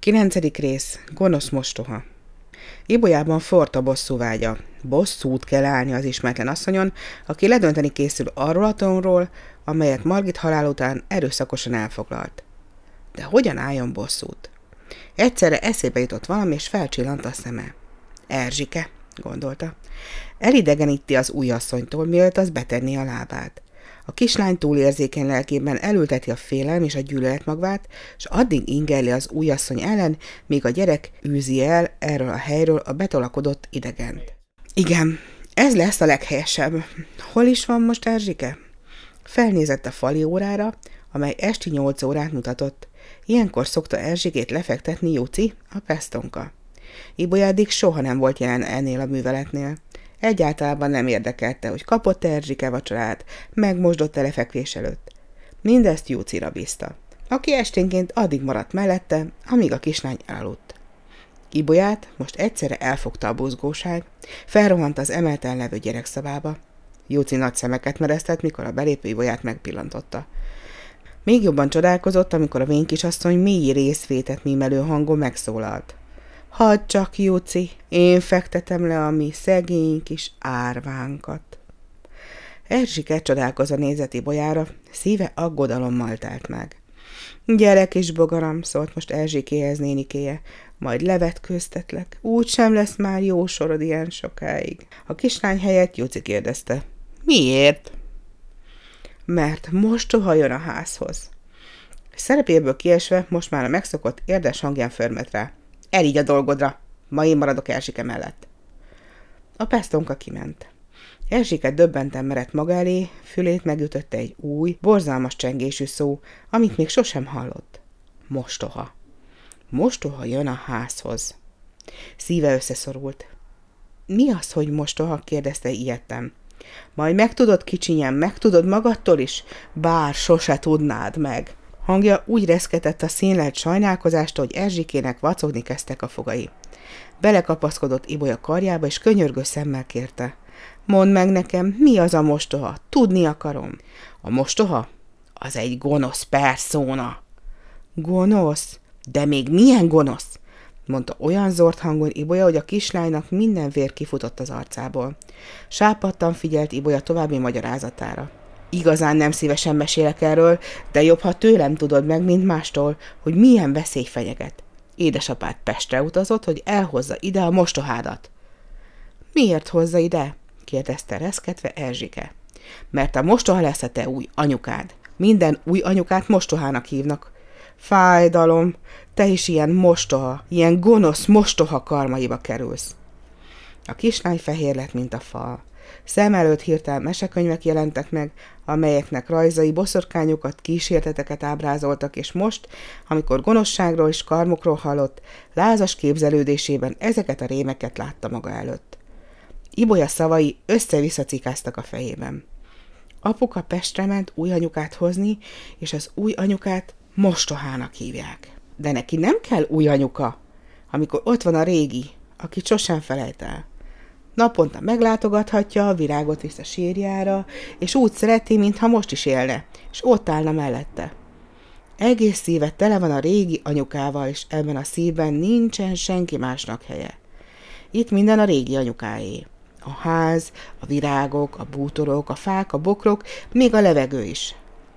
Kilencedik rész. Gonosz mostoha. Ibolyában fort a bosszú vágya. Bosszút kell állni az ismeretlen asszonyon, aki ledönteni készül arról a tonról, amelyet Margit halál után erőszakosan elfoglalt. De hogyan álljon bosszút? Egyszerre eszébe jutott valami, és felcsillant a szeme. Erzsike, gondolta. Elidegeníti az új asszonytól, mielőtt az betenni a lábát. A kislány túlérzékeny lelkében elülteti a félelem és a gyűlölet magvát, és addig ingeli az újasszony ellen, míg a gyerek űzi el erről a helyről a betolakodott idegent. Igen, ez lesz a leghelyesebb. Hol is van most Erzsike? Felnézett a fali órára, amely esti nyolc órát mutatott. Ilyenkor szokta Erzsikét lefektetni Juci, a pestonka. Ibolya soha nem volt jelen ennél a műveletnél. Egyáltalán nem érdekelte, hogy kapott Erzsike vacsorát, megmosdott-e lefekvés előtt. Mindezt Júcira bízta, aki esténként addig maradt mellette, amíg a kislány elaludt. Ibolyát most egyszerre elfogta a buzgóság, felrohant az emelten levő gyerekszabába. Júci nagy szemeket meresztett, mikor a belépő Ibolyát megpillantotta. Még jobban csodálkozott, amikor a vénykisasszony mély részvétet mímelő hangon megszólalt. Hadd csak, Júci, én fektetem le a mi szegény kis árvánkat. Erzsike csodálkozva nézeti bolyára, szíve aggodalommal telt meg. Gyere, kis bogaram, szólt most Erzsikéhez nénikéje, majd levetkőztetlek. Úgy sem lesz már jó sorod ilyen sokáig. A kislány helyett Júci kérdezte. Miért? Mert most jön a házhoz. Szerepéből kiesve most már a megszokott érdes hangján förmet rá. Elígy a dolgodra. Ma én maradok Erzsike mellett. A pestonka kiment. Erzsike döbbenten merett maga elé, fülét megütötte egy új, borzalmas csengésű szó, amit még sosem hallott. Mostoha. Mostoha jön a házhoz. Szíve összeszorult. Mi az, hogy mostoha? kérdezte ilyettem. Majd megtudod, kicsinyem, megtudod magadtól is, bár sose tudnád meg. Hangja úgy reszketett a színlelt sajnálkozástól, hogy Erzsikének vacogni kezdtek a fogai. Belekapaszkodott Ibolya karjába, és könyörgő szemmel kérte. Mondd meg nekem, mi az a mostoha? Tudni akarom. A mostoha? Az egy gonosz perszóna. Gonosz? De még milyen gonosz? mondta olyan zord hangon Ibolya, hogy a kislánynak minden vér kifutott az arcából. Sápadtan figyelt Ibolya további magyarázatára. Igazán nem szívesen mesélek erről, de jobb, ha tőlem tudod meg, mint mástól, hogy milyen veszély fenyeget. Édesapád Pestre utazott, hogy elhozza ide a mostohádat. Miért hozza ide? kérdezte reszketve Erzsike. Mert a mostoha lesz a te új anyukád. Minden új anyukát mostohának hívnak. Fájdalom, te is ilyen mostoha, ilyen gonosz mostoha karmaiba kerülsz. A kislány fehér lett, mint a fal. Szem előtt hirtelen mesekönyvek jelentek meg, amelyeknek rajzai boszorkányokat, kísérteteket ábrázoltak, és most, amikor gonoszságról és karmokról hallott, lázas képzelődésében ezeket a rémeket látta maga előtt. Ibolya szavai össze-vissza a fejében. Apuka Pestre ment új anyukát hozni, és az új anyukát mostohának hívják. De neki nem kell új anyuka, amikor ott van a régi, aki sosem felejt el. Naponta meglátogathatja, a virágot visz a sírjára, és úgy szereti, mintha most is élne, és ott állna mellette. Egész szíve tele van a régi anyukával, és ebben a szívben nincsen senki másnak helye. Itt minden a régi anyukáé. A ház, a virágok, a bútorok, a fák, a bokrok, még a levegő is.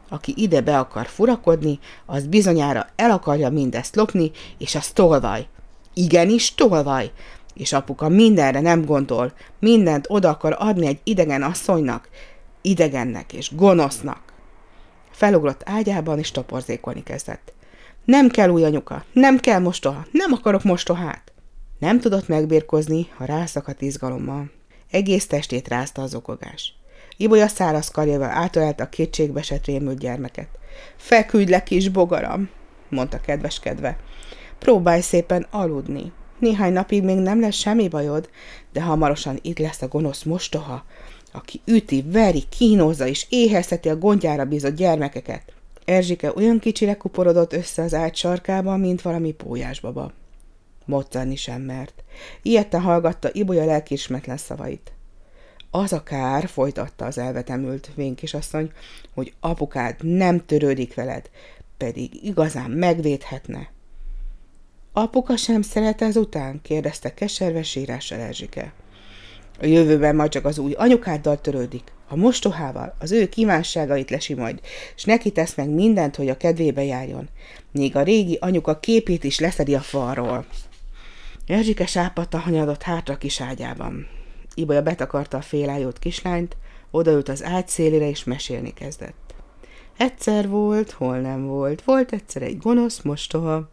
Aki ide be akar furakodni, az bizonyára el akarja mindezt lopni, és az tolvaj. Igenis tolvaj, és apuka mindenre nem gondol, mindent oda akar adni egy idegen asszonynak, idegennek és gonosznak. Felugrott ágyában, és toporzékolni kezdett. Nem kell új anyuka, nem kell mostoha, nem akarok mostohát. Nem tudott megbírkozni a rászakadt izgalommal. Egész testét rázta az okogás. Ibolya száraz karjával átölelte a kétségbeesett rémült gyermeket. Feküdj le, kis bogaram, mondta kedveskedve. Próbálj szépen aludni. Néhány napig még nem lesz semmi bajod, de hamarosan itt lesz a gonosz mostoha, aki üti, veri, kínozza és éhezheti a gondjára bízott gyermekeket. Erzsike olyan kicsire kuporodott össze az ágy sarkában, mint valami pólyásbaba. Moccanni sem mert. Ilyetten hallgatta Ibolya lelkismetlen szavait. Az a kár, folytatta az elvetemült vénkisasszony, hogy apukád nem törődik veled, pedig igazán megvédhetne. Apuka sem szeret ezután? kérdezte keserves sírással Erzsike. A jövőben majd csak az új anyukáddal törődik, a mostohával, az ő kívánságait lesi majd, és neki tesz meg mindent, hogy a kedvébe járjon. Még a régi anyuka képét is leszedi a falról. Erzsike sápadta hanyadott hátra kis ágyában. Ibolya betakarta a félájót kislányt, odaült az ágy szélére, és mesélni kezdett. Egyszer volt, hol nem volt. Volt egyszer egy gonosz mostoha.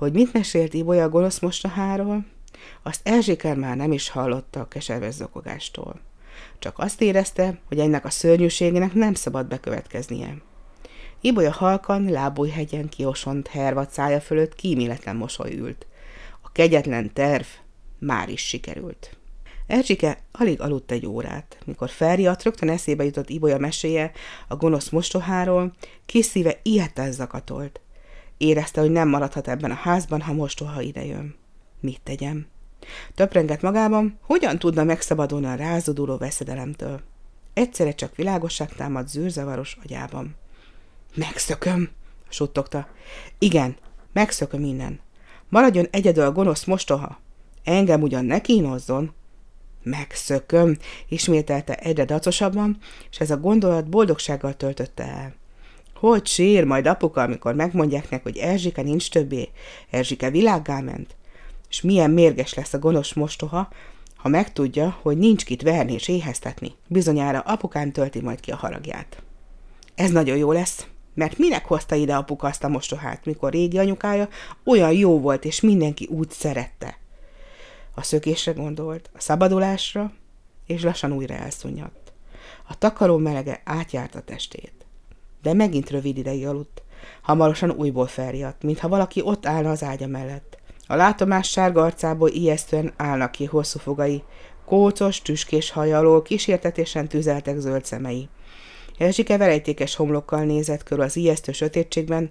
Hogy mit mesélt Ibolya gonosz mostoháról? Azt Erzsiker már nem is hallotta a keserves zokogástól. Csak azt érezte, hogy ennek a szörnyűségének nem szabad bekövetkeznie. Ibolya halkan, lábújhegyen kiosont hervat szája fölött kíméletlen mosoly ült. A kegyetlen terv már is sikerült. Erzsike alig aludt egy órát. Mikor felriadt, rögtön eszébe jutott Ibolya meséje a gonosz mostoháról, kis szíve ilyetten zakatolt. Érezte, hogy nem maradhat ebben a házban, ha mostoha idejön. Mit tegyem? Töprengett magában, hogyan tudna megszabadulni a rázuduló veszedelemtől. Egyszerre csak világosság támad zűrzavaros agyában. Megszököm, suttogta. Igen, megszököm innen. Maradjon egyedül a gonosz mostoha. Engem ugyan ne kínozzon. Megszököm, ismételte egyre dacosabban, és ez a gondolat boldogsággal töltötte el. Hogy sír majd apuka, amikor megmondják neki, hogy Erzsike nincs többé, Erzsike világgá ment? És milyen mérges lesz a gonosz mostoha, ha megtudja, hogy nincs kit verni és éheztetni. Bizonyára apukán tölti majd ki a haragját. Ez nagyon jó lesz, mert minek hozta ide apuka azt a mostohát, mikor régi anyukája olyan jó volt, és mindenki úgy szerette. A szökésre gondolt, a szabadulásra, és lassan újra elszunyadt. A takaró melege átjárt a testét. De megint rövid ideig aludt. Hamarosan újból felriadt, mintha valaki ott állna az ágya mellett. A látomás sárga arcából ijesztően állnak ki hosszú fogai, kócos, tüskés haja alól kísértetésen tüzeltek zöld szemei. Erzsike velejtékes homlokkal nézett körül az ijesztő sötétségben,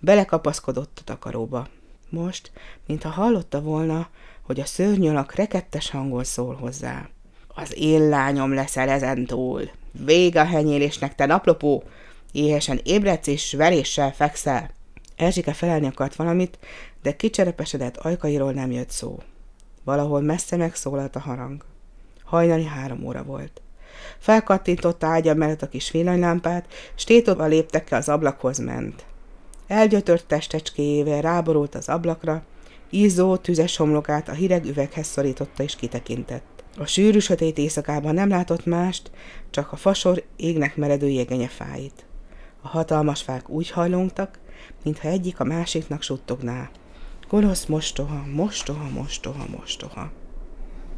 belekapaszkodott a takaróba. Most, mintha hallotta volna, hogy a szörnyalak rekettes hangon szól hozzá. Az én lányom leszel ezentúl. Vég a henyélésnek, te naplopó! Éhesen ébredsz és veréssel fekszel. Erzsike felelni akart valamit, de kicserepesedett ajkairól nem jött szó. Valahol messze megszólalt a harang. Hajnali három óra volt. Felkattintotta ágya mellett a kis villanylámpát, s tétova léptekkel az ablakhoz ment. Elgyötört testecskéjével ráborult az ablakra, Izzó, tüzes homlokát a hideg üveghez szorította és kitekintett. A sűrű sötét éjszakában nem látott mást, csak a fasor égnek meredő jegenye fáit. A hatalmas fák úgy hajlongtak, mintha egyik a másiknak suttogná. Gonosz mostoha, mostoha, mostoha, mostoha.